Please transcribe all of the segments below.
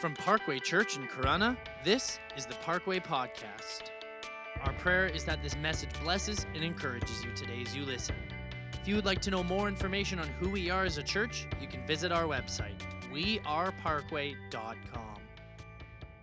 From Parkway Church in Corunna, this is the Parkway Podcast. Our prayer is that this message blesses and encourages you today as you listen. If you would like to know more information on who we are as a church, you can visit our website, weareparkway.com.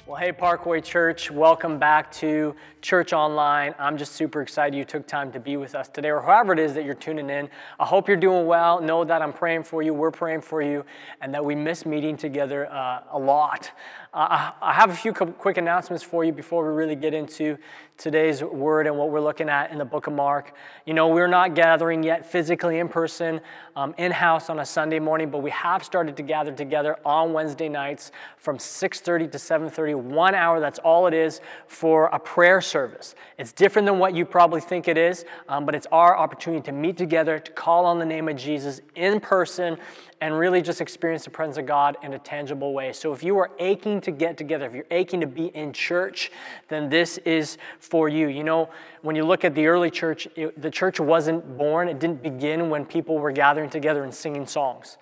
Well, hey, Parkway Church, welcome back to Church Online. I'm just super excited you took time to be with us today, or however it is that you're tuning in. I hope you're doing well. Know that I'm praying for you, we're praying for you, and that we miss meeting together uh, a lot. Uh, I have a few quick announcements for you before we really get into today's word and what we're looking at in the book of Mark. You know, we're not gathering yet physically in person, um, in house on a Sunday morning, but we have started to gather together on Wednesday nights from 6:30 to 7:30, one hour. That's all it is for a prayer service. It's different than what you probably think it is, um, but it's our opportunity to meet together, to call on the name of Jesus in person and really just experience the presence of God in a tangible way. So if you are aching to get together, if you're aching to be in church, then this is for you. You know, when you look at the early church, it, the church wasn't born, it didn't begin when people were gathering together and singing songs.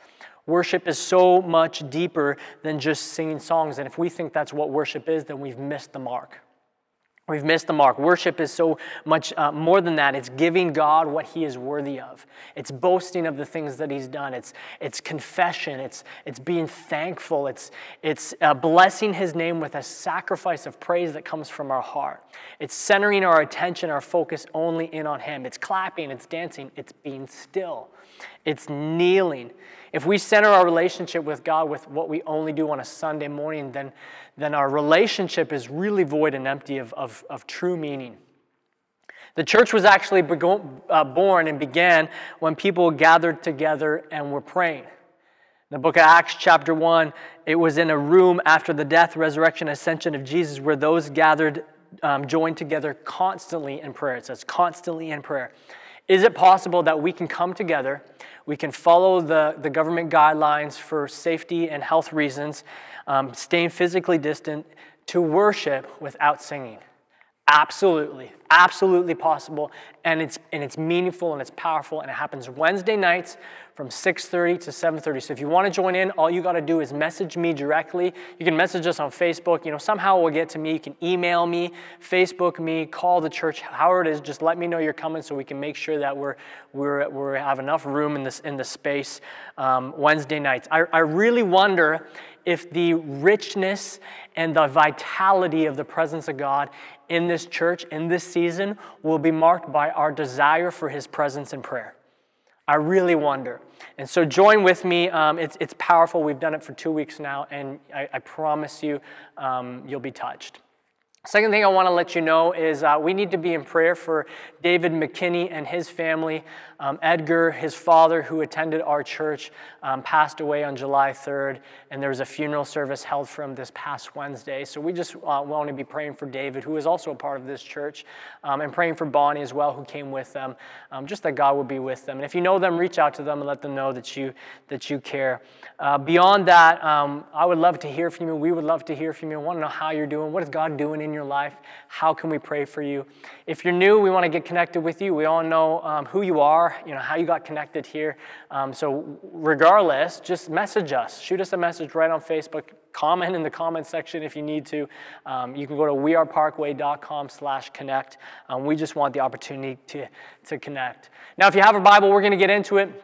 Worship is so much deeper than just singing songs. And if we think that's what worship is, then we've missed the mark. We've missed the mark. Worship is so much uh, more than that. It's giving God what He is worthy of. It's boasting of the things that He's done. It's, it's confession. It's, it's being thankful. It's, it's uh, blessing His name with a sacrifice of praise that comes from our heart. It's centering our attention, our focus only in on Him. It's clapping. It's dancing. It's being still. It's kneeling. If we center our relationship with God with what we only do on a Sunday morning, then then our relationship is really void and empty of, of, of true meaning. The church was actually uh, born and began when people gathered together and were praying. In the book of Acts, chapter 1, it was in a room after the death, resurrection, ascension of Jesus where those gathered um, joined together constantly in prayer. It says constantly in prayer. Is it possible that we can come together, we can follow the, the government guidelines for safety and health reasons, um, staying physically distant, to worship without singing? Absolutely, absolutely possible, and it's and it's meaningful and it's powerful, and it happens Wednesday nights from 6:30 to 7:30. So if you want to join in, all you got to do is message me directly. You can message us on Facebook. You know, somehow we'll get to me. You can email me, Facebook me, call the church, however it is. Just let me know you're coming, so we can make sure that we're we're we have enough room in this in the space um, Wednesday nights. I, I really wonder if the richness and the vitality of the presence of God in this church, in this season, will be marked by our desire for His presence in prayer. I really wonder. And so join with me. Um, it's, it's powerful. We've done it for two weeks now, and I, I promise you, um, you'll be touched. Second thing I want to let you know is uh, we need to be in prayer for David McKinney and his family. Um, Edgar, his father, who attended our church, um, passed away on July 3rd, and there was a funeral service held for him this past Wednesday. So we just uh, want to be praying for David, who is also a part of this church, um, and praying for Bonnie as well, who came with them, um, just that God would be with them. And if you know them, reach out to them and let them know that you that you care. Uh, beyond that, um, I would love to hear from you. We would love to hear from you. I want to know how you're doing. What is God doing in your life? How can we pray for you? If you're new, we want to get connected with you. We all know um, who you are, you know, how you got connected here. Um, so regardless, just message us. Shoot us a message right on Facebook. Comment in the comment section if you need to. Um, you can go to weareparkway.com slash connect. Um, we just want the opportunity to, to connect. Now, if you have a Bible, we're going to get into it.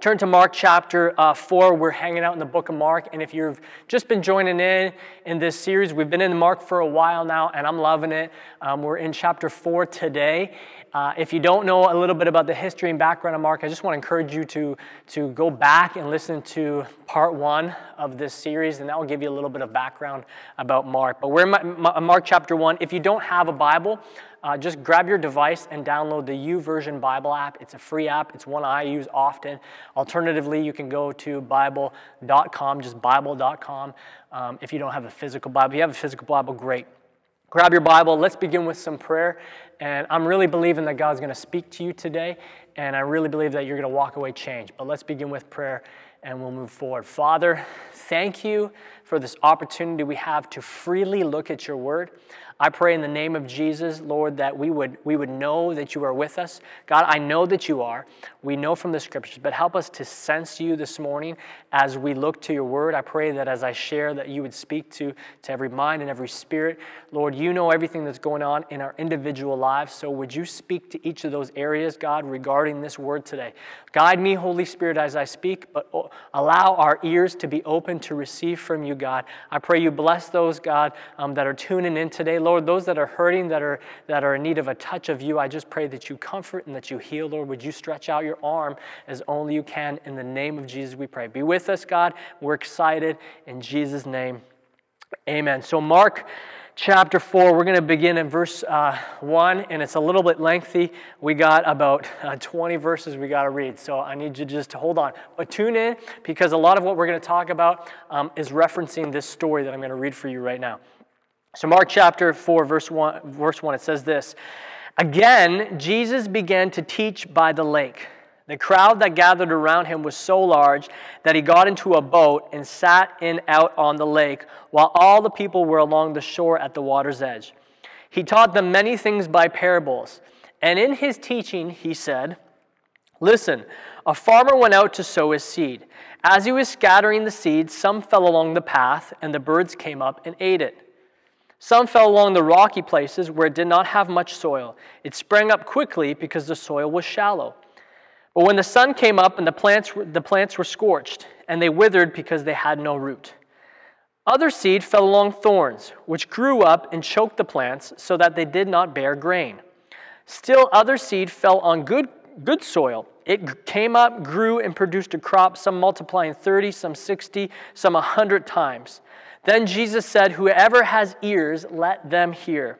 Turn to Mark chapter uh, 4. We're hanging out in the book of Mark. And if you've just been joining in in this series, we've been in Mark for a while now, and I'm loving it. Um, we're in chapter 4 today. Uh, if you don't know a little bit about the history and background of Mark, I just want to encourage you to, to go back and listen to part one of this series, and that will give you a little bit of background about Mark. But we're in Mark chapter 1. If you don't have a Bible, uh, just grab your device and download the YouVersion Bible app. It's a free app, it's one I use often. Alternatively, you can go to Bible.com, just Bible.com, um, if you don't have a physical Bible. If you have a physical Bible, great. Grab your Bible. Let's begin with some prayer. And I'm really believing that God's going to speak to you today. And I really believe that you're going to walk away changed. But let's begin with prayer and we'll move forward. Father, thank you for this opportunity we have to freely look at your word. I pray in the name of Jesus, Lord, that we would, we would know that you are with us. God, I know that you are. We know from the scriptures, but help us to sense you this morning as we look to your word. I pray that as I share, that you would speak to, to every mind and every spirit. Lord, you know everything that's going on in our individual lives, so would you speak to each of those areas, God, regarding this word today? Guide me, Holy Spirit, as I speak, but allow our ears to be open to receive from you, God. I pray you bless those, God, um, that are tuning in today. Lord, those that are hurting, that are, that are in need of a touch of you, I just pray that you comfort and that you heal, Lord. Would you stretch out your arm as only you can? In the name of Jesus, we pray. Be with us, God. We're excited. In Jesus' name, amen. So, Mark chapter 4. We're going to begin in verse uh, 1, and it's a little bit lengthy. We got about uh, 20 verses we got to read, so I need you just to hold on. But tune in because a lot of what we're going to talk about um, is referencing this story that I'm going to read for you right now. So, Mark chapter 4, verse 1, verse 1, it says this Again, Jesus began to teach by the lake. The crowd that gathered around him was so large that he got into a boat and sat in out on the lake, while all the people were along the shore at the water's edge. He taught them many things by parables. And in his teaching, he said, Listen, a farmer went out to sow his seed. As he was scattering the seed, some fell along the path, and the birds came up and ate it. Some fell along the rocky places where it did not have much soil. It sprang up quickly because the soil was shallow. But when the sun came up and the plants, the plants were scorched, and they withered because they had no root. Other seed fell along thorns, which grew up and choked the plants so that they did not bear grain. Still, other seed fell on good, good soil. It came up, grew, and produced a crop, some multiplying 30, some 60, some 100 times. Then Jesus said, Whoever has ears, let them hear.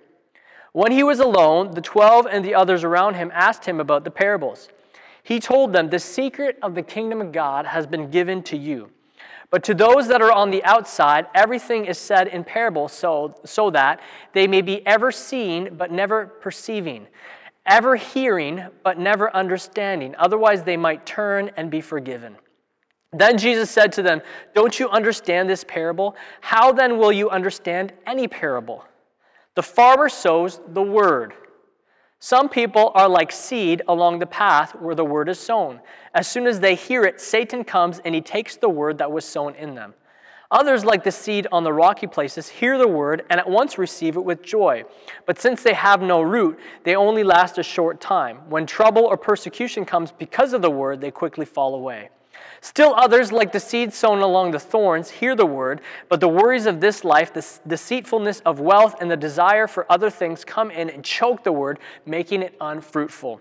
When he was alone, the twelve and the others around him asked him about the parables. He told them, The secret of the kingdom of God has been given to you. But to those that are on the outside, everything is said in parables so, so that they may be ever seeing but never perceiving, ever hearing but never understanding. Otherwise, they might turn and be forgiven. Then Jesus said to them, Don't you understand this parable? How then will you understand any parable? The farmer sows the word. Some people are like seed along the path where the word is sown. As soon as they hear it, Satan comes and he takes the word that was sown in them. Others, like the seed on the rocky places, hear the word and at once receive it with joy. But since they have no root, they only last a short time. When trouble or persecution comes because of the word, they quickly fall away. Still others, like the seed sown along the thorns, hear the word, but the worries of this life, the deceitfulness of wealth, and the desire for other things come in and choke the word, making it unfruitful.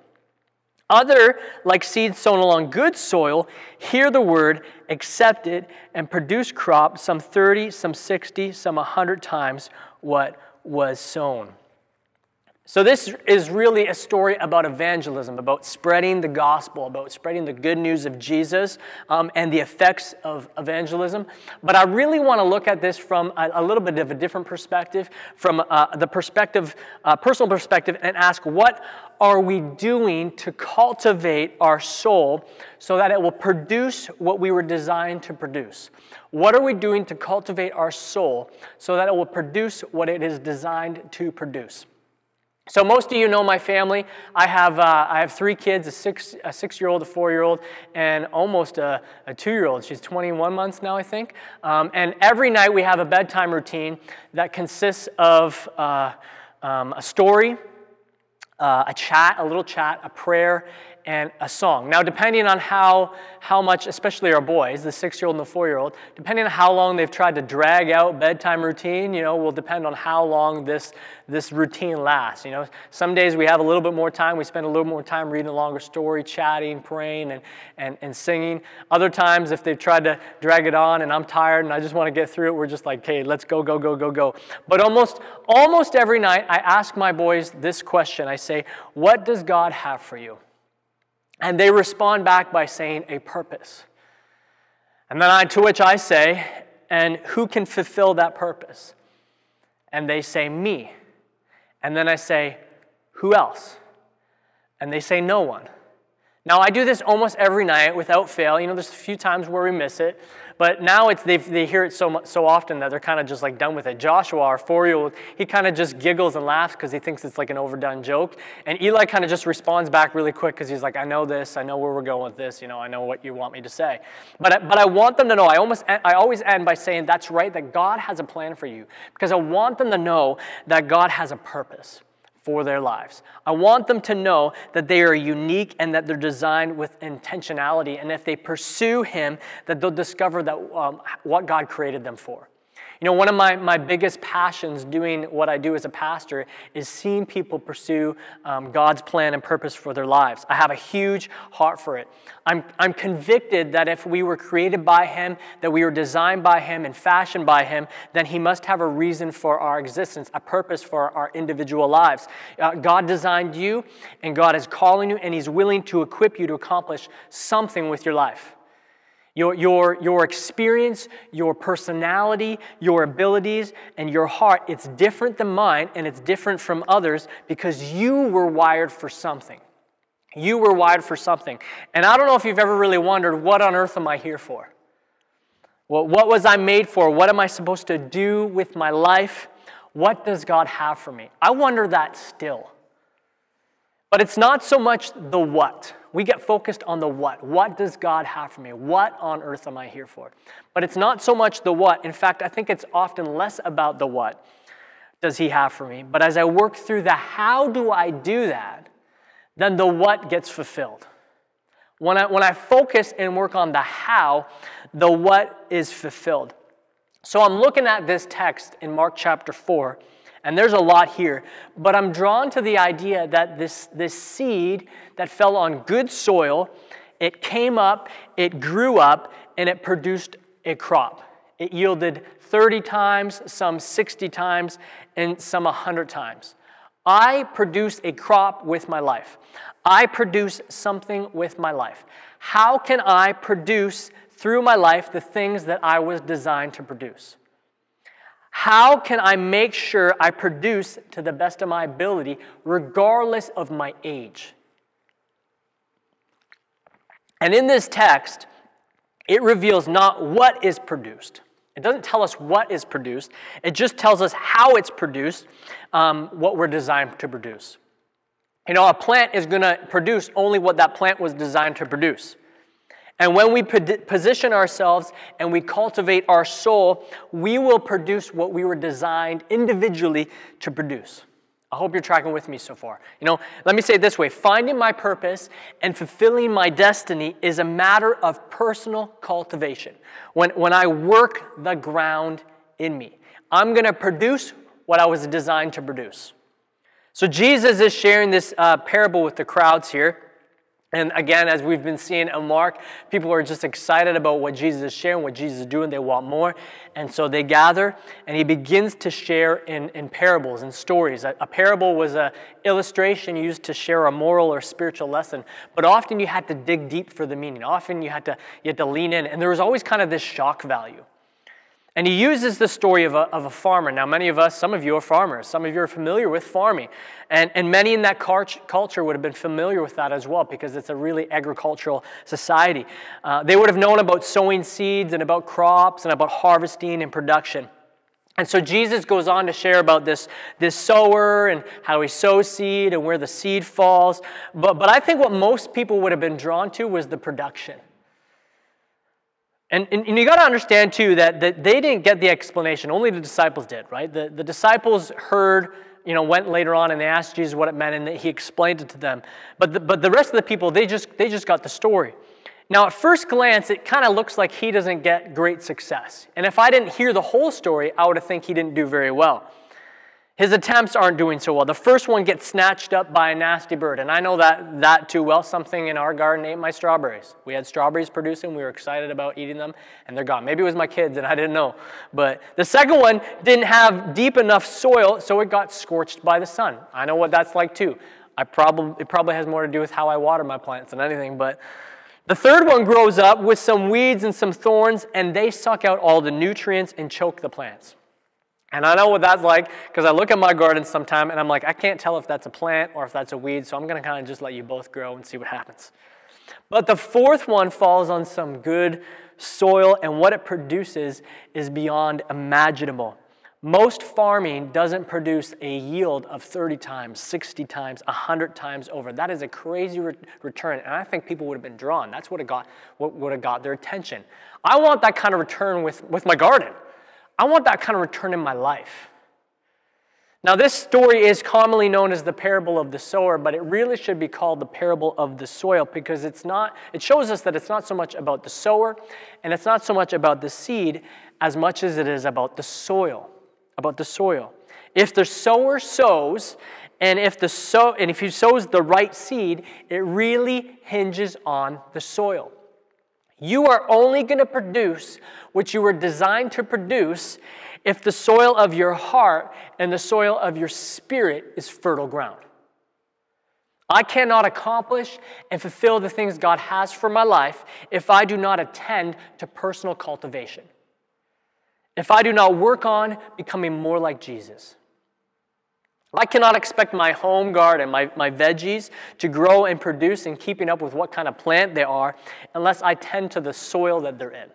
Other, like seeds sown along good soil, hear the word, accept it, and produce crop some 30, some 60, some 100 times what was sown. So, this is really a story about evangelism, about spreading the gospel, about spreading the good news of Jesus um, and the effects of evangelism. But I really want to look at this from a, a little bit of a different perspective, from uh, the perspective, uh, personal perspective, and ask what are we doing to cultivate our soul so that it will produce what we were designed to produce? What are we doing to cultivate our soul so that it will produce what it is designed to produce? So most of you know my family. I have, uh, I have three kids, a, six, a six-year-old, a four-year-old, and almost a, a two-year-old. She's 21 months now, I think. Um, and every night we have a bedtime routine that consists of uh, um, a story, uh, a chat, a little chat, a prayer, and a song. Now, depending on how, how much, especially our boys, the six year old and the four year old, depending on how long they've tried to drag out bedtime routine, you know, will depend on how long this, this routine lasts. You know, some days we have a little bit more time, we spend a little more time reading a longer story, chatting, praying, and, and, and singing. Other times, if they've tried to drag it on and I'm tired and I just want to get through it, we're just like, okay, let's go, go, go, go, go. But almost, almost every night, I ask my boys this question I say, What does God have for you? And they respond back by saying, a purpose. And then I, to which I say, and who can fulfill that purpose? And they say, me. And then I say, who else? And they say, no one. Now, I do this almost every night without fail. You know, there's a few times where we miss it. But now it's, they hear it so, so often that they're kind of just like done with it. Joshua, our four year old, he kind of just giggles and laughs because he thinks it's like an overdone joke. And Eli kind of just responds back really quick because he's like, I know this, I know where we're going with this, you know, I know what you want me to say. But, but I want them to know, I, almost, I always end by saying, that's right, that God has a plan for you. Because I want them to know that God has a purpose for their lives. I want them to know that they are unique and that they're designed with intentionality. And if they pursue Him, that they'll discover that um, what God created them for. You know, one of my, my biggest passions doing what I do as a pastor is seeing people pursue um, God's plan and purpose for their lives. I have a huge heart for it. I'm, I'm convicted that if we were created by Him, that we were designed by Him and fashioned by Him, then He must have a reason for our existence, a purpose for our individual lives. Uh, God designed you, and God is calling you, and He's willing to equip you to accomplish something with your life. Your, your, your experience, your personality, your abilities, and your heart, it's different than mine and it's different from others because you were wired for something. You were wired for something. And I don't know if you've ever really wondered, what on earth am I here for? Well, what was I made for? What am I supposed to do with my life? What does God have for me? I wonder that still. But it's not so much the what. We get focused on the what. What does God have for me? What on earth am I here for? But it's not so much the what. In fact, I think it's often less about the what does He have for me. But as I work through the how do I do that, then the what gets fulfilled. When I, when I focus and work on the how, the what is fulfilled. So I'm looking at this text in Mark chapter 4 and there's a lot here, but I'm drawn to the idea that this, this seed that fell on good soil, it came up, it grew up, and it produced a crop. It yielded 30 times, some 60 times, and some 100 times. I produce a crop with my life. I produce something with my life. How can I produce through my life the things that I was designed to produce? How can I make sure I produce to the best of my ability, regardless of my age? And in this text, it reveals not what is produced. It doesn't tell us what is produced, it just tells us how it's produced, um, what we're designed to produce. You know, a plant is going to produce only what that plant was designed to produce. And when we position ourselves and we cultivate our soul, we will produce what we were designed individually to produce. I hope you're tracking with me so far. You know, let me say it this way finding my purpose and fulfilling my destiny is a matter of personal cultivation. When, when I work the ground in me, I'm going to produce what I was designed to produce. So Jesus is sharing this uh, parable with the crowds here. And again, as we've been seeing in Mark, people are just excited about what Jesus is sharing, what Jesus is doing. They want more. And so they gather, and he begins to share in, in parables and stories. A, a parable was an illustration used to share a moral or spiritual lesson. But often you had to dig deep for the meaning. Often you had to, you had to lean in. And there was always kind of this shock value. And he uses the story of a, of a farmer. Now, many of us, some of you are farmers, some of you are familiar with farming. And, and many in that culture would have been familiar with that as well because it's a really agricultural society. Uh, they would have known about sowing seeds and about crops and about harvesting and production. And so Jesus goes on to share about this, this sower and how he sows seed and where the seed falls. But, but I think what most people would have been drawn to was the production. And, and, and, you got to understand too that, that they didn't get the explanation, only the disciples did, right? The, the disciples heard, you know, went later on and they asked Jesus what it meant and he explained it to them. But the, but the rest of the people, they just, they just got the story. Now, at first glance, it kind of looks like he doesn't get great success. And if I didn't hear the whole story, I would have think he didn't do very well. His attempts aren't doing so well. The first one gets snatched up by a nasty bird, and I know that that too well. Something in our garden ate my strawberries. We had strawberries producing, we were excited about eating them, and they're gone. Maybe it was my kids and I didn't know. But the second one didn't have deep enough soil, so it got scorched by the sun. I know what that's like too. I probably it probably has more to do with how I water my plants than anything, but the third one grows up with some weeds and some thorns, and they suck out all the nutrients and choke the plants. And I know what that's like because I look at my garden sometime and I'm like, I can't tell if that's a plant or if that's a weed, so I'm going to kind of just let you both grow and see what happens. But the fourth one falls on some good soil, and what it produces is beyond imaginable. Most farming doesn't produce a yield of 30 times, 60 times, 100 times over. That is a crazy re- return, and I think people would have been drawn. That's what, got, what would have got their attention. I want that kind of return with, with my garden. I want that kind of return in my life. Now, this story is commonly known as the parable of the sower, but it really should be called the parable of the soil because it's not, it shows us that it's not so much about the sower and it's not so much about the seed as much as it is about the soil. About the soil. If the sower sows, and if the sow, and if he sows the right seed, it really hinges on the soil. You are only going to produce what you were designed to produce if the soil of your heart and the soil of your spirit is fertile ground. I cannot accomplish and fulfill the things God has for my life if I do not attend to personal cultivation. If I do not work on becoming more like Jesus. I cannot expect my home garden, my, my veggies, to grow and produce in keeping up with what kind of plant they are unless I tend to the soil that they're in,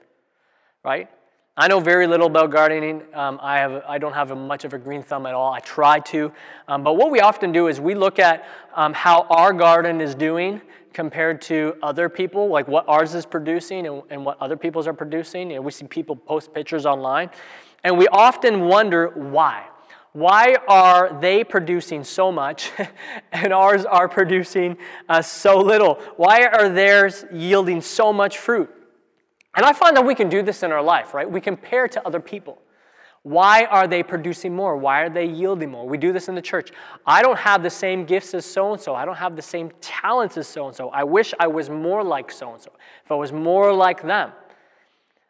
right? I know very little about gardening. Um, I, have, I don't have a, much of a green thumb at all. I try to. Um, but what we often do is we look at um, how our garden is doing compared to other people, like what ours is producing and, and what other people's are producing. You know, we see people post pictures online. And we often wonder why. Why are they producing so much and ours are producing uh, so little? Why are theirs yielding so much fruit? And I find that we can do this in our life, right? We compare to other people. Why are they producing more? Why are they yielding more? We do this in the church. I don't have the same gifts as so and so. I don't have the same talents as so and so. I wish I was more like so and so. If I was more like them.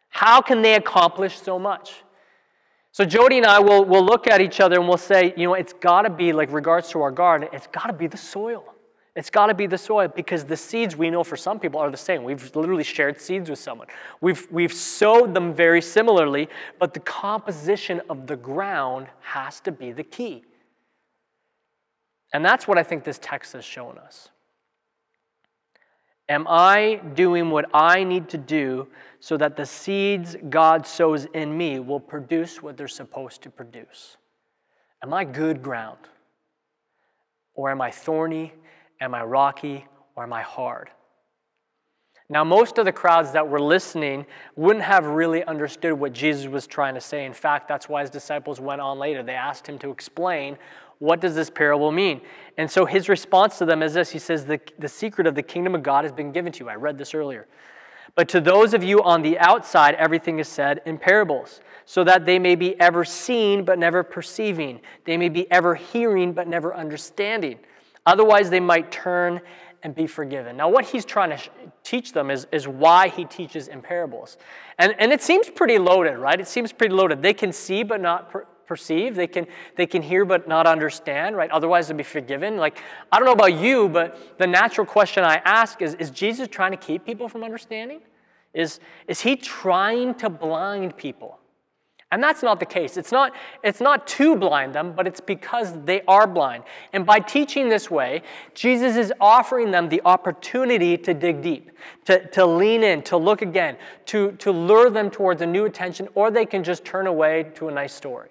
How can they accomplish so much? So Jody and I will will look at each other and we'll say, you know, it's got to be like regards to our garden, it's got to be the soil. It's got to be the soil because the seeds we know for some people are the same. We've literally shared seeds with someone. We've, we've sowed them very similarly, but the composition of the ground has to be the key. And that's what I think this text has shown us. Am I doing what I need to do so that the seeds God sows in me will produce what they're supposed to produce? Am I good ground? Or am I thorny Am I rocky or am I hard? Now, most of the crowds that were listening wouldn't have really understood what Jesus was trying to say. In fact, that's why his disciples went on later. They asked him to explain what does this parable mean? And so his response to them is this He says, The, the secret of the kingdom of God has been given to you. I read this earlier. But to those of you on the outside, everything is said in parables, so that they may be ever seen but never perceiving. They may be ever hearing but never understanding. Otherwise, they might turn and be forgiven. Now, what he's trying to sh- teach them is, is why he teaches in parables. And, and it seems pretty loaded, right? It seems pretty loaded. They can see but not per- perceive. They can, they can hear but not understand, right? Otherwise, they'll be forgiven. Like, I don't know about you, but the natural question I ask is Is Jesus trying to keep people from understanding? Is, is he trying to blind people? And that's not the case. It's not, it's not to blind them, but it's because they are blind. And by teaching this way, Jesus is offering them the opportunity to dig deep, to, to lean in, to look again, to, to lure them towards a new attention, or they can just turn away to a nice story.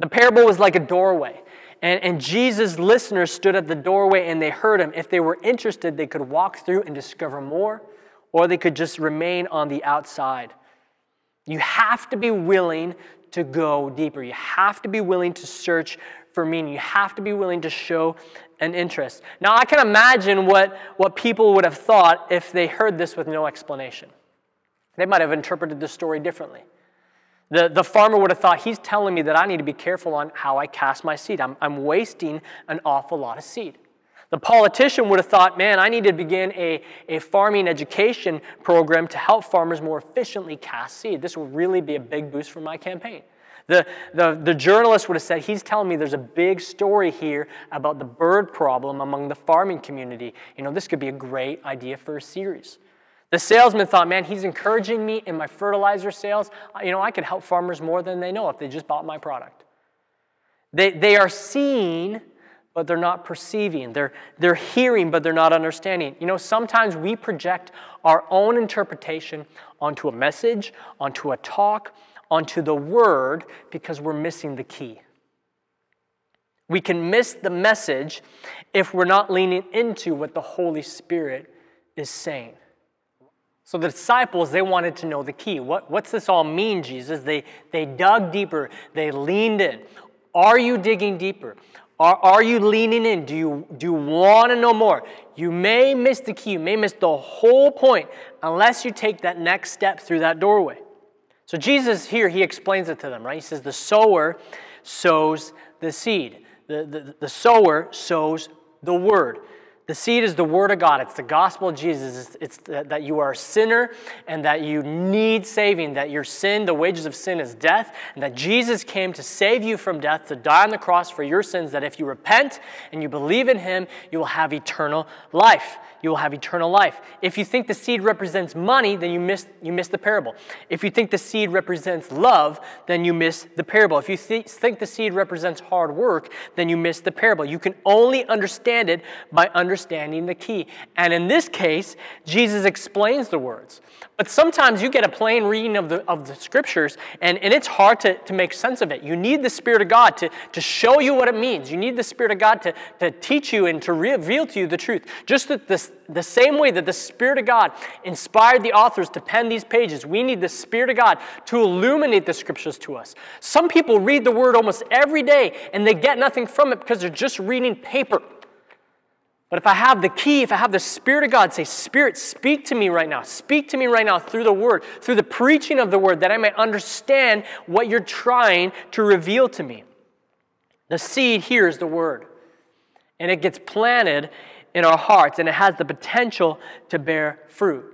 The parable was like a doorway. And, and Jesus' listeners stood at the doorway and they heard him. If they were interested, they could walk through and discover more, or they could just remain on the outside. You have to be willing to go deeper. You have to be willing to search for meaning. You have to be willing to show an interest. Now, I can imagine what, what people would have thought if they heard this with no explanation. They might have interpreted the story differently. The, the farmer would have thought, he's telling me that I need to be careful on how I cast my seed. I'm, I'm wasting an awful lot of seed. The politician would have thought, man, I need to begin a, a farming education program to help farmers more efficiently cast seed. This will really be a big boost for my campaign. The, the, the journalist would have said, he's telling me there's a big story here about the bird problem among the farming community. You know, this could be a great idea for a series. The salesman thought, man, he's encouraging me in my fertilizer sales. You know, I could help farmers more than they know if they just bought my product. They, they are seeing but they're not perceiving. They're, they're hearing, but they're not understanding. You know, sometimes we project our own interpretation onto a message, onto a talk, onto the word because we're missing the key. We can miss the message if we're not leaning into what the Holy Spirit is saying. So the disciples, they wanted to know the key. What, what's this all mean, Jesus? They, they dug deeper, they leaned in. Are you digging deeper? Are, are you leaning in? Do you, do you want to know more? You may miss the key. You may miss the whole point unless you take that next step through that doorway. So Jesus here, he explains it to them, right? He says, The sower sows the seed. The, the, the sower sows the word. The seed is the Word of God. It's the gospel of Jesus. It's, that you are a sinner and that you need saving, that your sin, the wages of sin is death, and that Jesus came to save you from death, to die on the cross for your sins, that if you repent and you believe in Him, you will have eternal life you will have eternal life. If you think the seed represents money, then you miss, you miss the parable. If you think the seed represents love, then you miss the parable. If you th- think the seed represents hard work, then you miss the parable. You can only understand it by understanding the key. And in this case, Jesus explains the words. But sometimes you get a plain reading of the, of the scriptures, and, and it's hard to, to make sense of it. You need the Spirit of God to, to show you what it means. You need the Spirit of God to, to teach you and to reveal to you the truth. Just that this, the same way that the Spirit of God inspired the authors to pen these pages, we need the Spirit of God to illuminate the scriptures to us. Some people read the Word almost every day, and they get nothing from it because they're just reading paper. But if I have the key, if I have the Spirit of God, say, Spirit, speak to me right now. Speak to me right now through the Word, through the preaching of the Word, that I may understand what you're trying to reveal to me. The seed here is the Word, and it gets planted in our hearts, and it has the potential to bear fruit.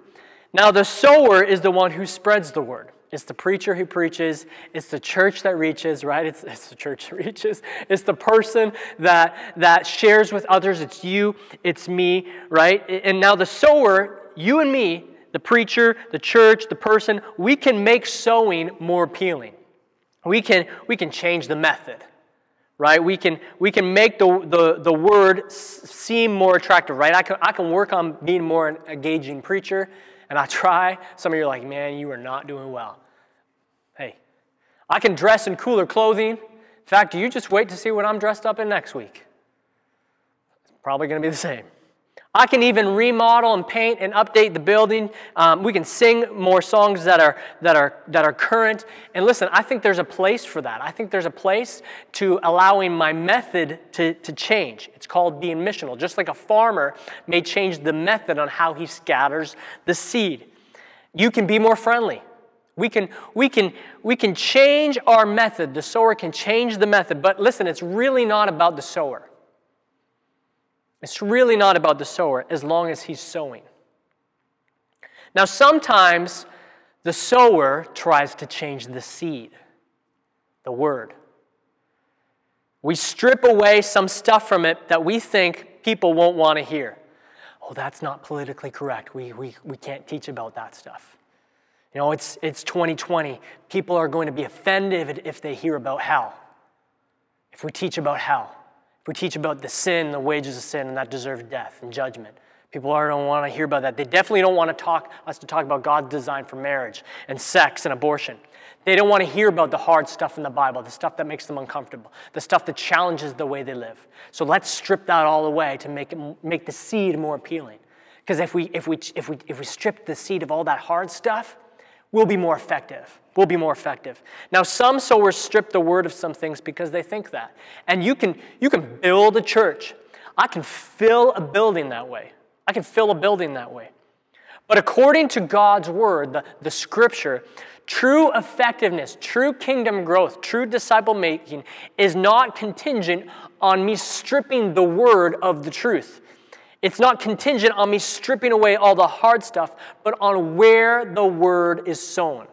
Now, the sower is the one who spreads the Word. It's the preacher who preaches. It's the church that reaches, right? It's, it's the church that reaches. It's the person that, that shares with others. It's you, it's me, right? And now the sower, you and me, the preacher, the church, the person, we can make sowing more appealing. We can, we can change the method, right? We can, we can make the, the, the word seem more attractive, right? I can, I can work on being more an engaging preacher and I try, some of you are like, man, you are not doing well. Hey, I can dress in cooler clothing. In fact, you just wait to see what I'm dressed up in next week. It's probably going to be the same. I can even remodel and paint and update the building. Um, we can sing more songs that are, that, are, that are current. And listen, I think there's a place for that. I think there's a place to allowing my method to, to change. It's called being missional. Just like a farmer may change the method on how he scatters the seed. You can be more friendly. We can, we, can, we can change our method. The sower can change the method. But listen, it's really not about the sower. It's really not about the sower as long as he's sowing. Now, sometimes the sower tries to change the seed, the word. We strip away some stuff from it that we think people won't want to hear. Oh, that's not politically correct. We, we, we can't teach about that stuff. You know, it's, it's 2020. People are going to be offended if they hear about hell, if we teach about hell. We teach about the sin, the wages of sin, and that deserves death and judgment, people don't want to hear about that. They definitely don't want to talk us to talk about God's design for marriage and sex and abortion. They don't want to hear about the hard stuff in the Bible, the stuff that makes them uncomfortable, the stuff that challenges the way they live. So let's strip that all away to make, it, make the seed more appealing. Because if we, if, we, if, we, if we strip the seed of all that hard stuff, we'll be more effective will be more effective. Now, some sowers strip the word of some things because they think that. And you can, you can build a church. I can fill a building that way. I can fill a building that way. But according to God's word, the, the scripture, true effectiveness, true kingdom growth, true disciple making is not contingent on me stripping the word of the truth. It's not contingent on me stripping away all the hard stuff, but on where the word is sown.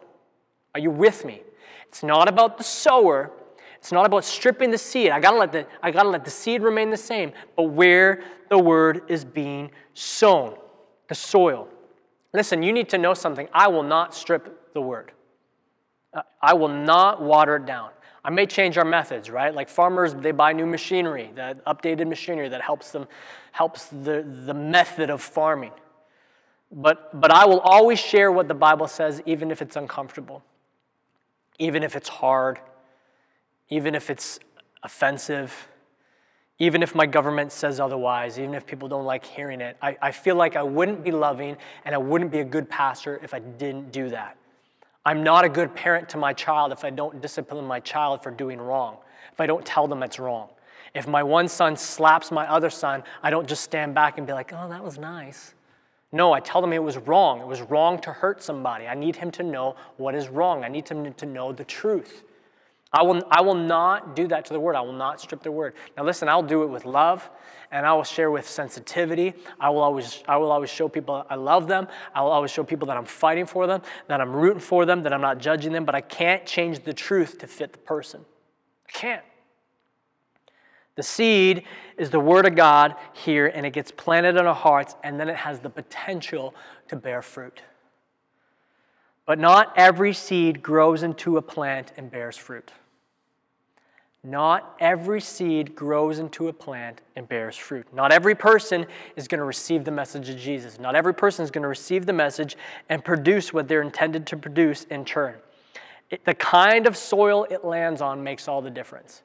Are you with me? It's not about the sower. It's not about stripping the seed. I gotta let the, I gotta let the seed remain the same, but where the word is being sown, the soil. Listen, you need to know something. I will not strip the word. Uh, I will not water it down. I may change our methods, right? Like farmers, they buy new machinery, that updated machinery that helps them, helps the, the method of farming. But, but I will always share what the Bible says, even if it's uncomfortable, even if it's hard, even if it's offensive, even if my government says otherwise, even if people don't like hearing it. I, I feel like I wouldn't be loving and I wouldn't be a good pastor if I didn't do that. I'm not a good parent to my child if I don't discipline my child for doing wrong, if I don't tell them it's wrong. If my one son slaps my other son, I don't just stand back and be like, oh, that was nice. No, I tell them it was wrong. It was wrong to hurt somebody. I need him to know what is wrong. I need him to know the truth. I will, I will not do that to the word. I will not strip the word. Now, listen, I'll do it with love and I will share with sensitivity. I will always, I will always show people I love them. I will always show people that I'm fighting for them, that I'm rooting for them, that I'm not judging them, but I can't change the truth to fit the person. I can't. The seed is the Word of God here, and it gets planted in our hearts, and then it has the potential to bear fruit. But not every seed grows into a plant and bears fruit. Not every seed grows into a plant and bears fruit. Not every person is going to receive the message of Jesus. Not every person is going to receive the message and produce what they're intended to produce in turn. It, the kind of soil it lands on makes all the difference.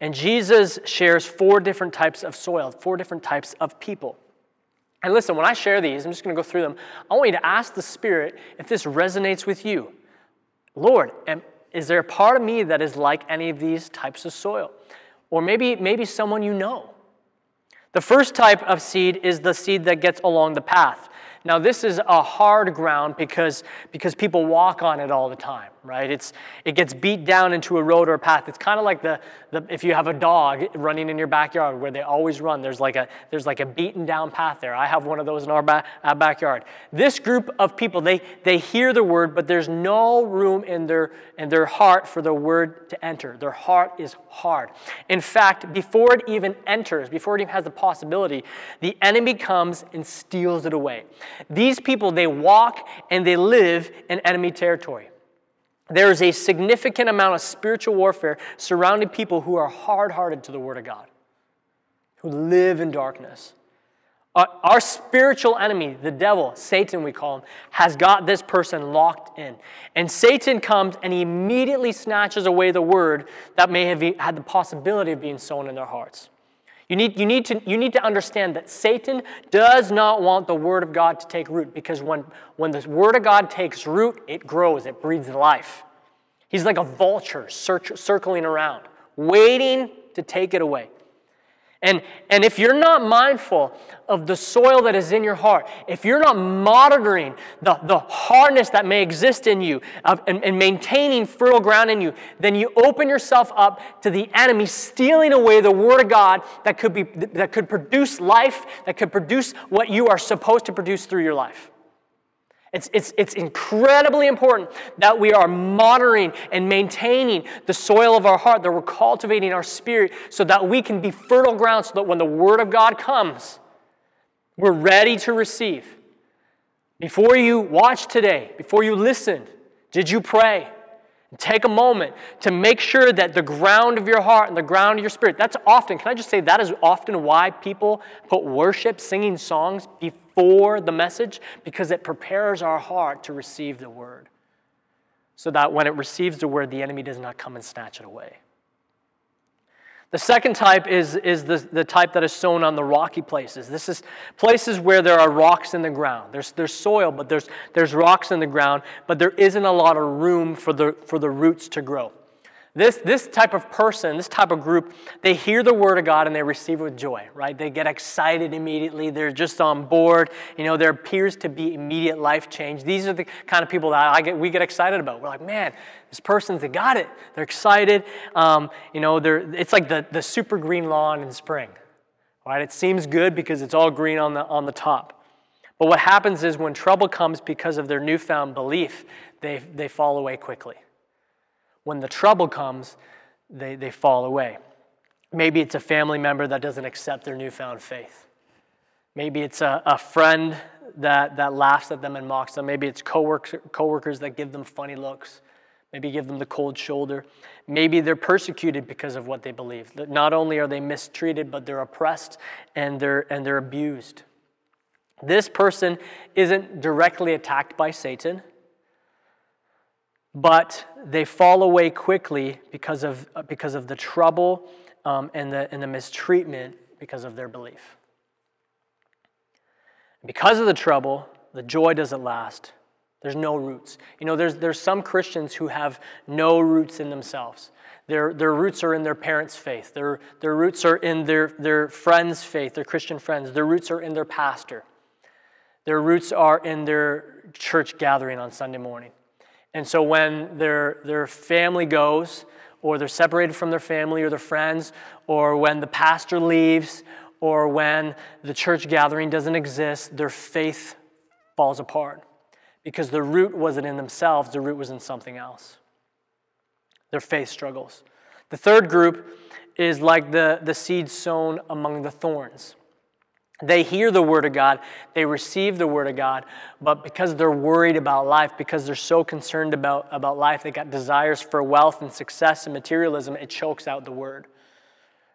And Jesus shares four different types of soil, four different types of people. And listen, when I share these, I'm just going to go through them. I want you to ask the Spirit if this resonates with you. Lord, am, is there a part of me that is like any of these types of soil? Or maybe, maybe someone you know. The first type of seed is the seed that gets along the path. Now, this is a hard ground because, because people walk on it all the time, right? It's, it gets beat down into a road or a path. It's kind of like the, the, if you have a dog running in your backyard where they always run, there's like a, there's like a beaten down path there. I have one of those in our ba- uh, backyard. This group of people, they, they hear the word, but there's no room in their, in their heart for the word to enter. Their heart is hard. In fact, before it even enters, before it even has the possibility, the enemy comes and steals it away. These people, they walk and they live in enemy territory. There is a significant amount of spiritual warfare surrounding people who are hard hearted to the Word of God, who live in darkness. Uh, our, spiritual enemy, the devil, Satan, we call him, has got this person locked in. And Satan comes and he immediately snatches away the word that may have had the possibility of being sown in their hearts. You need, you, need to, you need to understand that Satan does not want the Word of God to take root because when, when the Word of God takes root, it grows, it breathes life. He's like a vulture search, circling around, waiting to take it away. And, and if you're not mindful of the soil that is in your heart, if you're not monitoring the, the hardness that may exist in you of, and, and maintaining fertile ground in you, then you open yourself up to the enemy stealing away the Word of God that could, be, that could produce life, that could produce what you are supposed to produce through your life. It's, it's, it's incredibly important that we are monitoring and maintaining the soil of our heart, that we're cultivating our spirit so that we can be fertile ground so that when the Word of God comes, we're ready to receive. Before you watched today, before you listened, did you pray? Take a moment to make sure that the ground of your heart and the ground of your spirit, that's often, can I just say, that is often why people put worship, singing songs before the message, because it prepares our heart to receive the word. So that when it receives the word, the enemy does not come and snatch it away. The second type is, is the, the type that is sown on the rocky places. This is places where there are rocks in the ground. There's, there's soil, but there's, there's rocks in the ground, but there isn't a lot of room for the, for the roots to grow. This, this type of person, this type of group, they hear the word of God and they receive it with joy, right? They get excited immediately. They're just on board. You know, there appears to be immediate life change. These are the kind of people that I get, we get excited about. We're like, man, this person's, they got it. They're excited. Um, you know, they're, it's like the, the super green lawn in spring, right? It seems good because it's all green on the, on the top. But what happens is when trouble comes because of their newfound belief, they, they fall away quickly when the trouble comes, they, they fall away. Maybe it's a family member that doesn't accept their newfound faith. Maybe it's a, a friend that, that laughs at them and mocks them. Maybe it's coworkers, coworkers that give them funny looks. maybe give them the cold shoulder. Maybe they're persecuted because of what they believe. Not only are they mistreated, but they're oppressed and they're, and they're abused. This person isn't directly attacked by Satan, but they fall away quickly because of, because of the trouble um, and, the, and the mistreatment because of their belief. Because of the trouble, the joy doesn't last. There's no roots. You know, there's, there's some Christians who have no roots in themselves. Their, their roots are in their parents' faith. Their, their roots are in their, their friends' faith, their Christian friends. Their roots are in their pastor. Their roots are in their church gathering on Sunday morning. And so when their, their family goes, or they're separated from their family or their friends, or when the pastor leaves, or when the church gathering doesn't exist, their faith falls apart because the root wasn't in themselves, the root was in something else. Their faith struggles. The third group is like the, the seed sown among the thorns. They hear the word of God, they receive the word of God, but because they're worried about life, because they're so concerned about, about life, they got desires for wealth and success and materialism, it chokes out the word.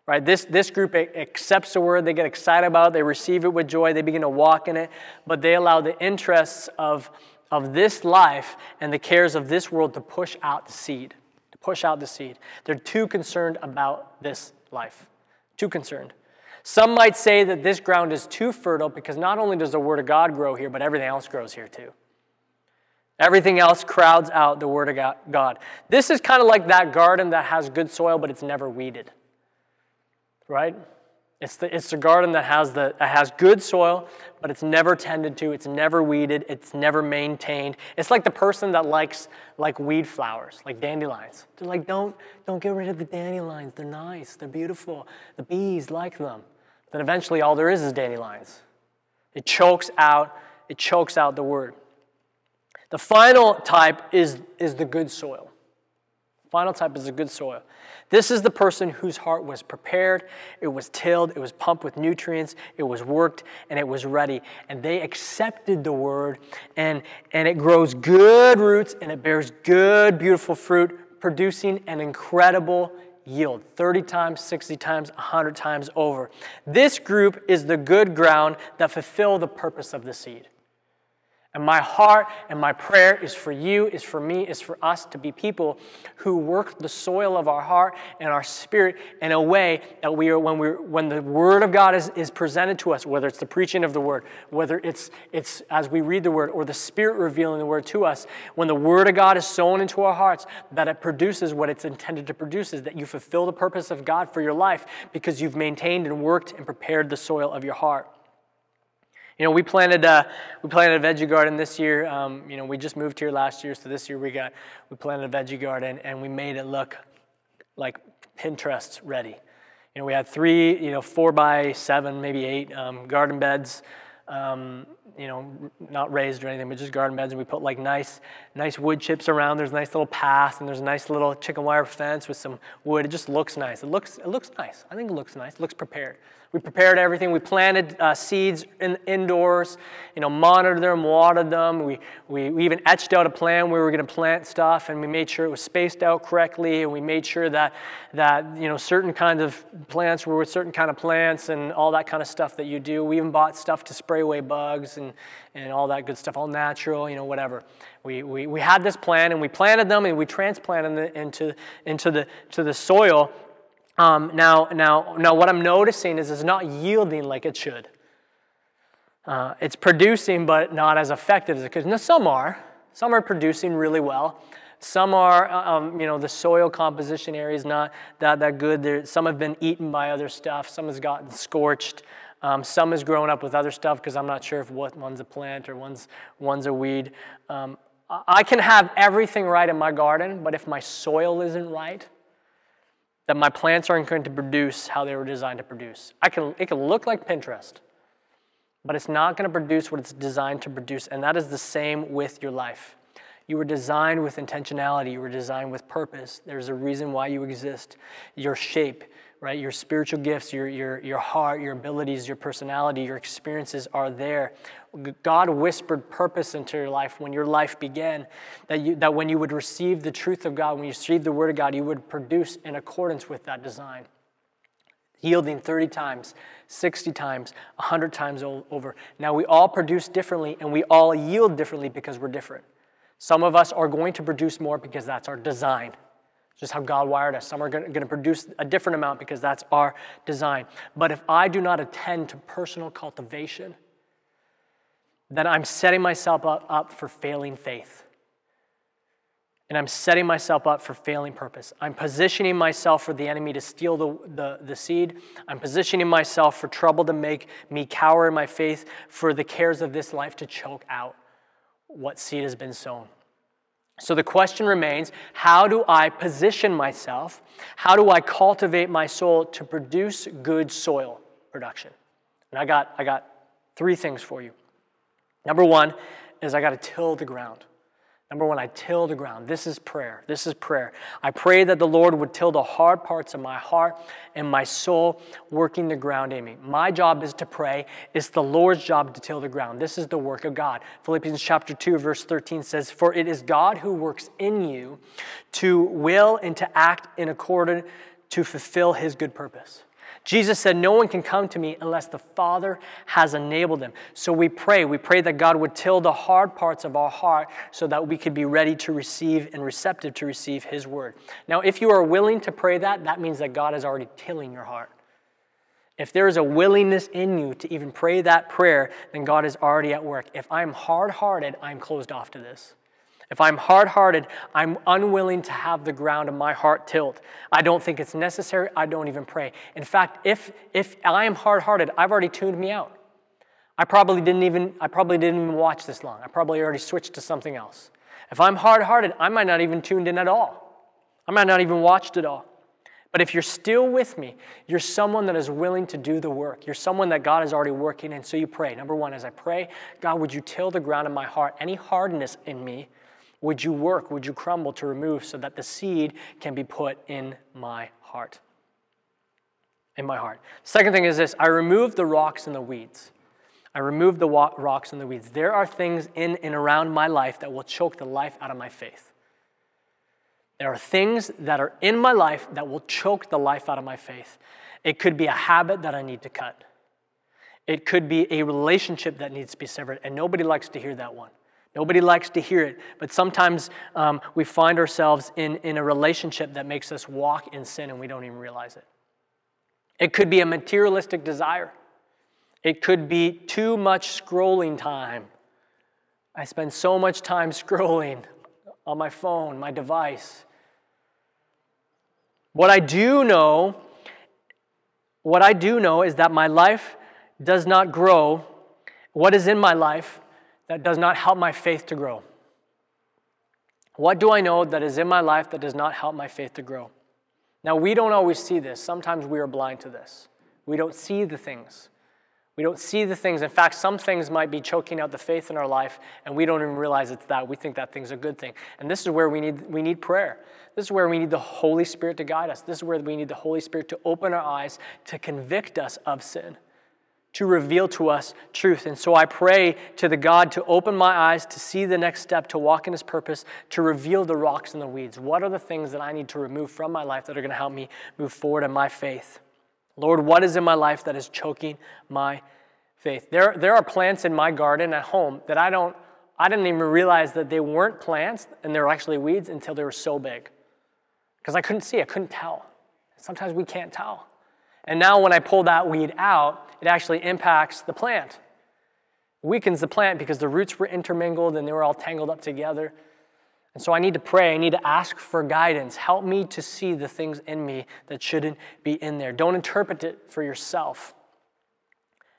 Right? This, this group accepts the word, they get excited about it, they receive it with joy, they begin to walk in it, but they allow the interests of, of this life and the cares of this world to push out the seed. To push out the seed. They're too concerned about this life. Too concerned. Some might say that this ground is too fertile because not only does the Word of God grow here, but everything else grows here too. Everything else crowds out the Word of God. This is kind of like that garden that has good soil, but it's never weeded. Right? It's the, it's the garden that has, the, that has good soil, but it's never tended to, it's never weeded, it's never maintained. It's like the person that likes like weed flowers, like dandelions. They're like, don't, don't get rid of the dandelions. They're nice, they're beautiful. The bees like them then eventually all there is is dandelions. It chokes out, it chokes out the word. The final type is, is the good soil. Final type is the good soil. This is the person whose heart was prepared, it was tilled, it was pumped with nutrients, it was worked, and it was ready. And they accepted the word, and, and it grows good roots and it bears good, beautiful fruit, producing an incredible yield 30 times, 60 times, 100 times over. This group is the good ground that fulfill the purpose of the seed. And my heart and my prayer is for you, is for me, is for us to be people who work the soil of our heart and our spirit in a way that we are, when, we when the Word of God is, is presented to us, whether it's the preaching of the Word, whether it's, it's as we read the Word, or the Spirit revealing the Word to us, when the Word of God is sown into our hearts, that it produces what it's intended to produce, is that you fulfill the purpose of God for your life because you've maintained and worked and prepared the soil of your heart. You know, we planted uh, we planted a veggie garden this year. Um, you know, we just moved here last year, so this year we got we planted a veggie garden and we made it look like Pinterest ready. You know, we had three, you know, four by seven, maybe eight um, garden beds. Um, you know, not raised or anything, but just garden beds. And we put like nice, nice wood chips around. There's a nice little path, and there's a nice little chicken wire fence with some wood. It just looks nice. It looks, it looks nice. I think it looks nice. It looks prepared. We prepared everything. We planted uh, seeds in, indoors, you know, monitored them, watered them. We, we, we even etched out a plan where we were going to plant stuff, and we made sure it was spaced out correctly, and we made sure that, that you know, certain kinds of plants were with certain kind of plants and all that kind of stuff that you do. We even bought stuff to spray away bugs and, and all that good stuff, all natural, you know, whatever. We, we, we had this plan, and we planted them, and we transplanted them into, into the, to the soil, um, now, now, now, what I'm noticing is it's not yielding like it should. Uh, it's producing, but not as effective as it could. Now, some are. Some are producing really well. Some are, uh, um, you know, the soil composition area is not that, that good. There, some have been eaten by other stuff. Some has gotten scorched. Um, some has grown up with other stuff because I'm not sure if what, one's a plant or one's, one's a weed. Um, I can have everything right in my garden, but if my soil isn't right, that my plants aren't going to produce how they were designed to produce. I can, it can look like Pinterest, but it's not going to produce what it's designed to produce. And that is the same with your life. You were designed with intentionality, you were designed with purpose. There's a reason why you exist. Your shape, right? Your spiritual gifts, your, your, your heart, your abilities, your personality, your experiences are there. God whispered purpose into your life when your life began, that, you, that when you would receive the truth of God, when you receive the Word of God, you would produce in accordance with that design. Yielding 30 times, 60 times, 100 times over. Now, we all produce differently and we all yield differently because we're different. Some of us are going to produce more because that's our design just how God wired us. Some are going to produce a different amount because that's our design. But if I do not attend to personal cultivation, then I'm setting myself up, up for failing faith. And I'm setting myself up for failing purpose. I'm positioning myself for the enemy to steal the, the, the seed. I'm positioning myself for trouble to make me cower in my faith, for the cares of this life to choke out what seed has been sown. So the question remains how do I position myself? How do I cultivate my soul to produce good soil production? And I got, I got three things for you. Number one is I got to till the ground. Number one, I till the ground. This is prayer. This is prayer. I pray that the Lord would till the hard parts of my heart and my soul, working the ground in me. My job is to pray. It's the Lord's job to till the ground. This is the work of God. Philippians chapter 2, verse 13 says, For it is God who works in you to will and to act in accordance to fulfill his good purpose. Jesus said, No one can come to me unless the Father has enabled them. So we pray. We pray that God would till the hard parts of our heart so that we could be ready to receive and receptive to receive His word. Now, if you are willing to pray that, that means that God is already tilling your heart. If there is a willingness in you to even pray that prayer, then God is already at work. If I'm hard hearted, I'm closed off to this. If I'm hard hearted, I'm unwilling to have the ground of my heart tilled. I don't think it's necessary. I don't even pray. In fact, if, if I am hard hearted, I've already tuned me out. I probably didn't even I probably didn't even watch this long. I probably already switched to something else. If I'm hard-hearted, I might not even tuned in at all. I might not even watched it all. But if you're still with me, you're someone that is willing to do the work. You're someone that God is already working in. So you pray. Number one, as I pray, God, would you till the ground of my heart, any hardness in me, would you work? Would you crumble to remove so that the seed can be put in my heart? In my heart. Second thing is this I remove the rocks and the weeds. I remove the rocks and the weeds. There are things in and around my life that will choke the life out of my faith. There are things that are in my life that will choke the life out of my faith. It could be a habit that I need to cut. It could be a relationship that needs to be severed, and nobody likes to hear that one. Nobody likes to hear it, but sometimes um, we find ourselves in, in a relationship that makes us walk in sin and we don't even realize it. It could be a materialistic desire, it could be too much scrolling time. I spend so much time scrolling on my phone, my device. What I do know, what I do know is that my life does not grow. What is in my life that does not help my faith to grow? What do I know that is in my life that does not help my faith to grow? Now, we don't always see this. Sometimes we are blind to this. We don't see the things. We don't see the things. In fact, some things might be choking out the faith in our life, and we don't even realize it's that. We think that thing's a good thing. And this is where we need, we need prayer. This is where we need the Holy Spirit to guide us. This is where we need the Holy Spirit to open our eyes, to convict us of sin to reveal to us truth. And so I pray to the God to open my eyes to see the next step, to walk in His purpose, to reveal the rocks and the weeds. What are the things that I need to remove from my life that are going to help me move forward in my faith? Lord, what is in my life that is choking my faith? There, there are plants in my garden at home that I don't, I didn't even realize that they weren't plants and they were actually weeds until they were so big. Because I couldn't see, I couldn't tell. Sometimes we can't tell. And now when I pull that weed out, it actually impacts the plant. Weakens the plant because the roots were intermingled and they were all tangled up together. And so I need to pray. I need to ask for guidance. Help me to see the things in me that shouldn't be in there. Don't interpret it for yourself.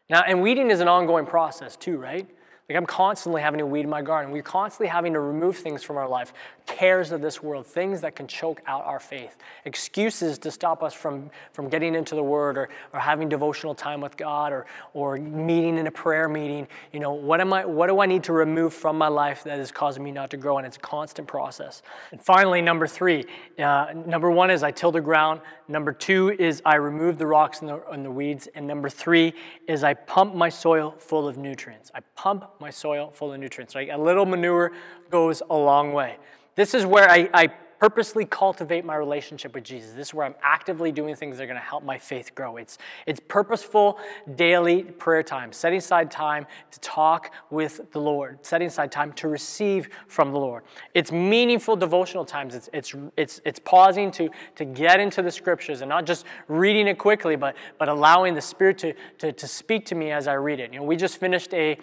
Now, and weeding is an ongoing process too, right? Like I'm constantly having to weed my garden. We're constantly having to remove things from our life, cares of this world, things that can choke out our faith, excuses to stop us from, from getting into the Word or, or having devotional time with God or, or meeting in a prayer meeting. You know, what, am I, what do I need to remove from my life that is causing me not to grow? And it's a constant process. And finally, number three, uh, number one is I till the ground. Number two is I remove the rocks and the, and the weeds. And number three is I pump my soil full of nutrients. I pump my soil full of nutrients. Right? A little manure goes a long way. This is where I, I purposely cultivate my relationship with Jesus. This is where I'm actively doing things that are going to help my faith grow. It's, it's purposeful daily prayer time, setting aside time to talk with the Lord, setting aside time to receive from the Lord. It's meaningful devotional times. It's, it's, it's, it's pausing to, to get into the scriptures and not just reading it quickly, but, but allowing the Spirit to, to, to speak to me as I read it. You know, we just finished a,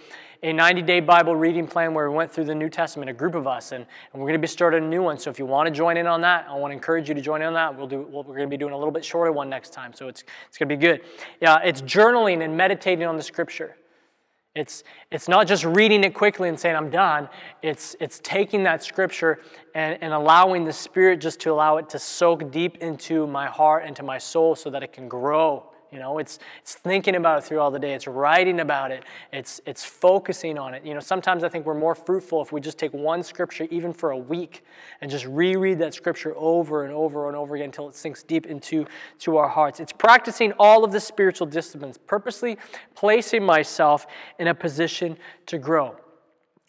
a 90 day Bible reading plan where we went through the New Testament, a group of us, and, and we're going to be starting a new one. So if you want to join in on that, I want to encourage you to join in on that. We'll do, we're going to be doing a little bit shorter one next time, so it's, it's going to be good. Yeah, it's journaling and meditating on the scripture. It's, it's not just reading it quickly and saying, I'm done. It's, it's taking that scripture and, and allowing the Spirit just to allow it to soak deep into my heart and to my soul so that it can grow you know, it's, it's thinking about it through all the day. It's writing about it. It's, it's focusing on it. You know, sometimes I think we're more fruitful if we just take one scripture, even for a week, and just reread that scripture over and over and over again until it sinks deep into to our hearts. It's practicing all of the spiritual disciplines, purposely placing myself in a position to grow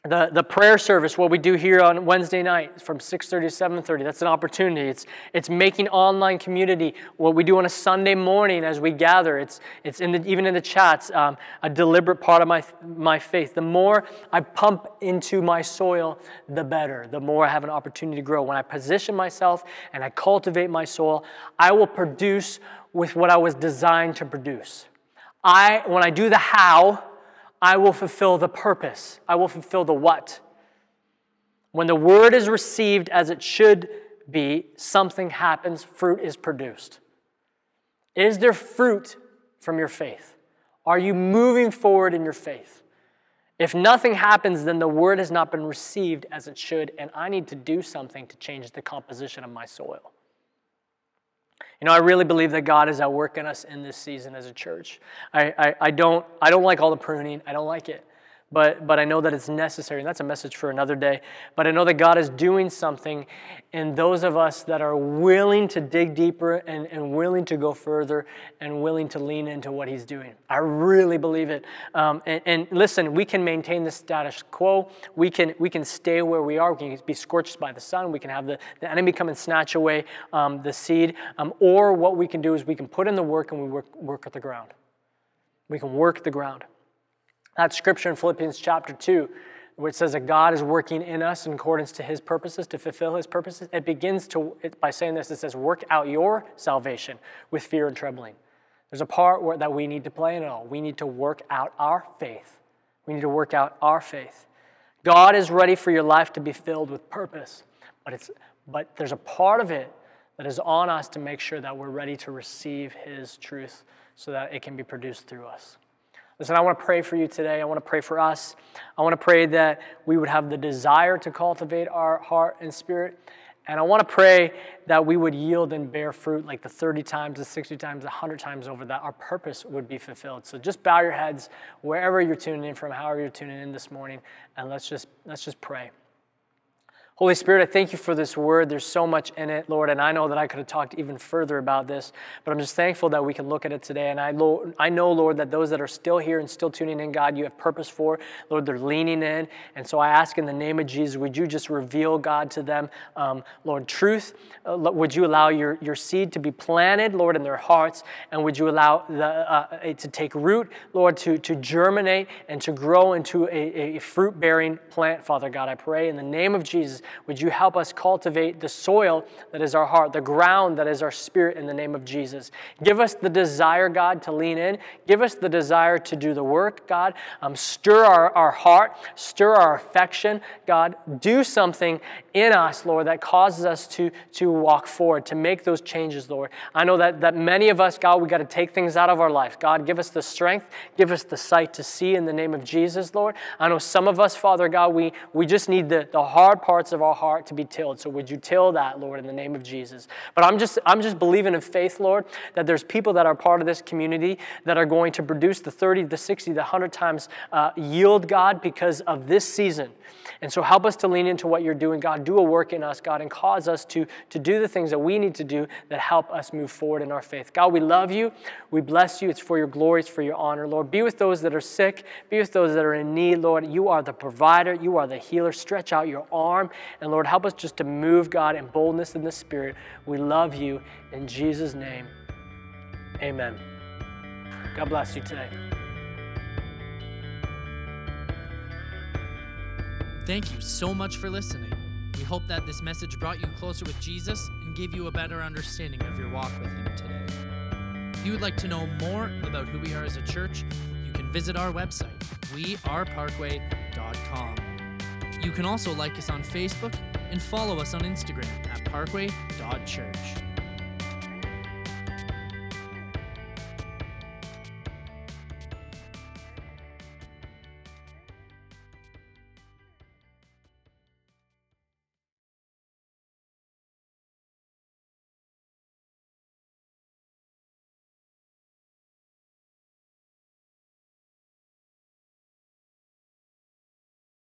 the, the prayer service, what we do here on Wednesday night from 6.30 to 7.30, that's an opportunity. It's, it's making online community, what we do on a Sunday morning as we gather. It's, it's in the, even in the chats, um, a deliberate part of my, my faith. The more I pump into my soil, the better. The more I have an opportunity to grow. When I position myself and I cultivate my soil, I will produce with what I was designed to produce. I, when I do the how, I will fulfill the purpose. I will fulfill the what. When the word is received as it should be, something happens, fruit is produced. Is there fruit from your faith? Are you moving forward in your faith? If nothing happens, then the word has not been received as it should, and I need to do something to change the composition of my soil. You know, I really believe that God is at work in us in this season as a church. I, I, I, don't, I don't like all the pruning, I don't like it but, but I know that it's necessary, and that's a message for another day. But I know that God is doing something in those of us that are willing to dig deeper and, and willing to go further and willing to lean into what He's doing. I really believe it. Um, and, and, listen, we can maintain the status quo. We can, we can stay where we are. We can be scorched by the sun. We can have the, the enemy come and snatch away um, the seed. Um, or what we can do is we can put in the work and we work, work at the ground. We can work the ground. That scripture in Philippians chapter 2, where it says that God is working in us in accordance to his purposes, to fulfill his purposes, it begins to, it, by saying this, it says, work out your salvation with fear and trembling. There's a part where, that we need to play in it all. We need to work out our faith. We need to work out our faith. God is ready for your life to be filled with purpose, but, it's, but there's a part of it that is on us to make sure that we're ready to receive his truth so that it can be produced through us. Listen, I want to pray for you today. I want to pray for us. I want to pray that we would have the desire to cultivate our heart and spirit. And I want to pray that we would yield and bear fruit like the 30 times, the 60 times, the 100 times over, that our purpose would be fulfilled. So just bow your heads wherever you're tuning in from, however you're tuning in this morning, and let's just, let's just pray. Holy Spirit, I thank you for this word. There's so much in it, Lord, and I know that I could have talked even further about this, but I'm just thankful that we can look at it today. And I, Lord, I know, Lord, that those that are still here and still tuning in, God, you have purpose for. Lord, they're leaning in. And so I ask in the name of Jesus, would you just reveal, God, to them, um, Lord, truth? Uh, would you allow your, your seed to be planted, Lord, in their hearts? And would you allow the, uh, it to take root, Lord, to, to germinate and to grow into a, a fruit bearing plant, Father God? I pray in the name of Jesus Would you help us cultivate the soil that is our heart, the ground that is our spirit in the name of Jesus? Give us the desire, God, to lean in. Give us the desire to do the work, God. Um, stir our, our heart, stir our affection, God. Do something in us, Lord, that causes us to, to walk forward, to make those changes, Lord. I know that, that many of us, God, we got to take things out of our life. God, give us the strength, give us the sight to see in the name of Jesus, Lord. I know some of us, Father God, we, we just need the, the hard parts of our heart to be tilled. So would you till that, Lord, in the name of Jesus? But I'm just I'm just believing in faith, Lord, that there's people that are part of this community that are going to produce the 30, the 60, the 100 times uh, yield, God, because of this season. And so help us to lean into what you're doing, God. Do a work in us, God, and cause us to, to do the things that we need to do that help us move forward in our faith. God, we love you. We bless you. It's for your glory, it's for your honor, Lord. Be with those that are sick, be with those that are in need, Lord. You are the provider, you are the healer. Stretch out your arm. And Lord, help us just to move, God, in boldness in the Spirit. We love you. In Jesus' name, amen. God bless you today. Thank you so much for listening. We hope that this message brought you closer with Jesus and gave you a better understanding of your walk with Him today. If you would like to know more about who we are as a church, you can visit our website, weareparkway.com. You can also like us on Facebook and follow us on Instagram at parkway.church.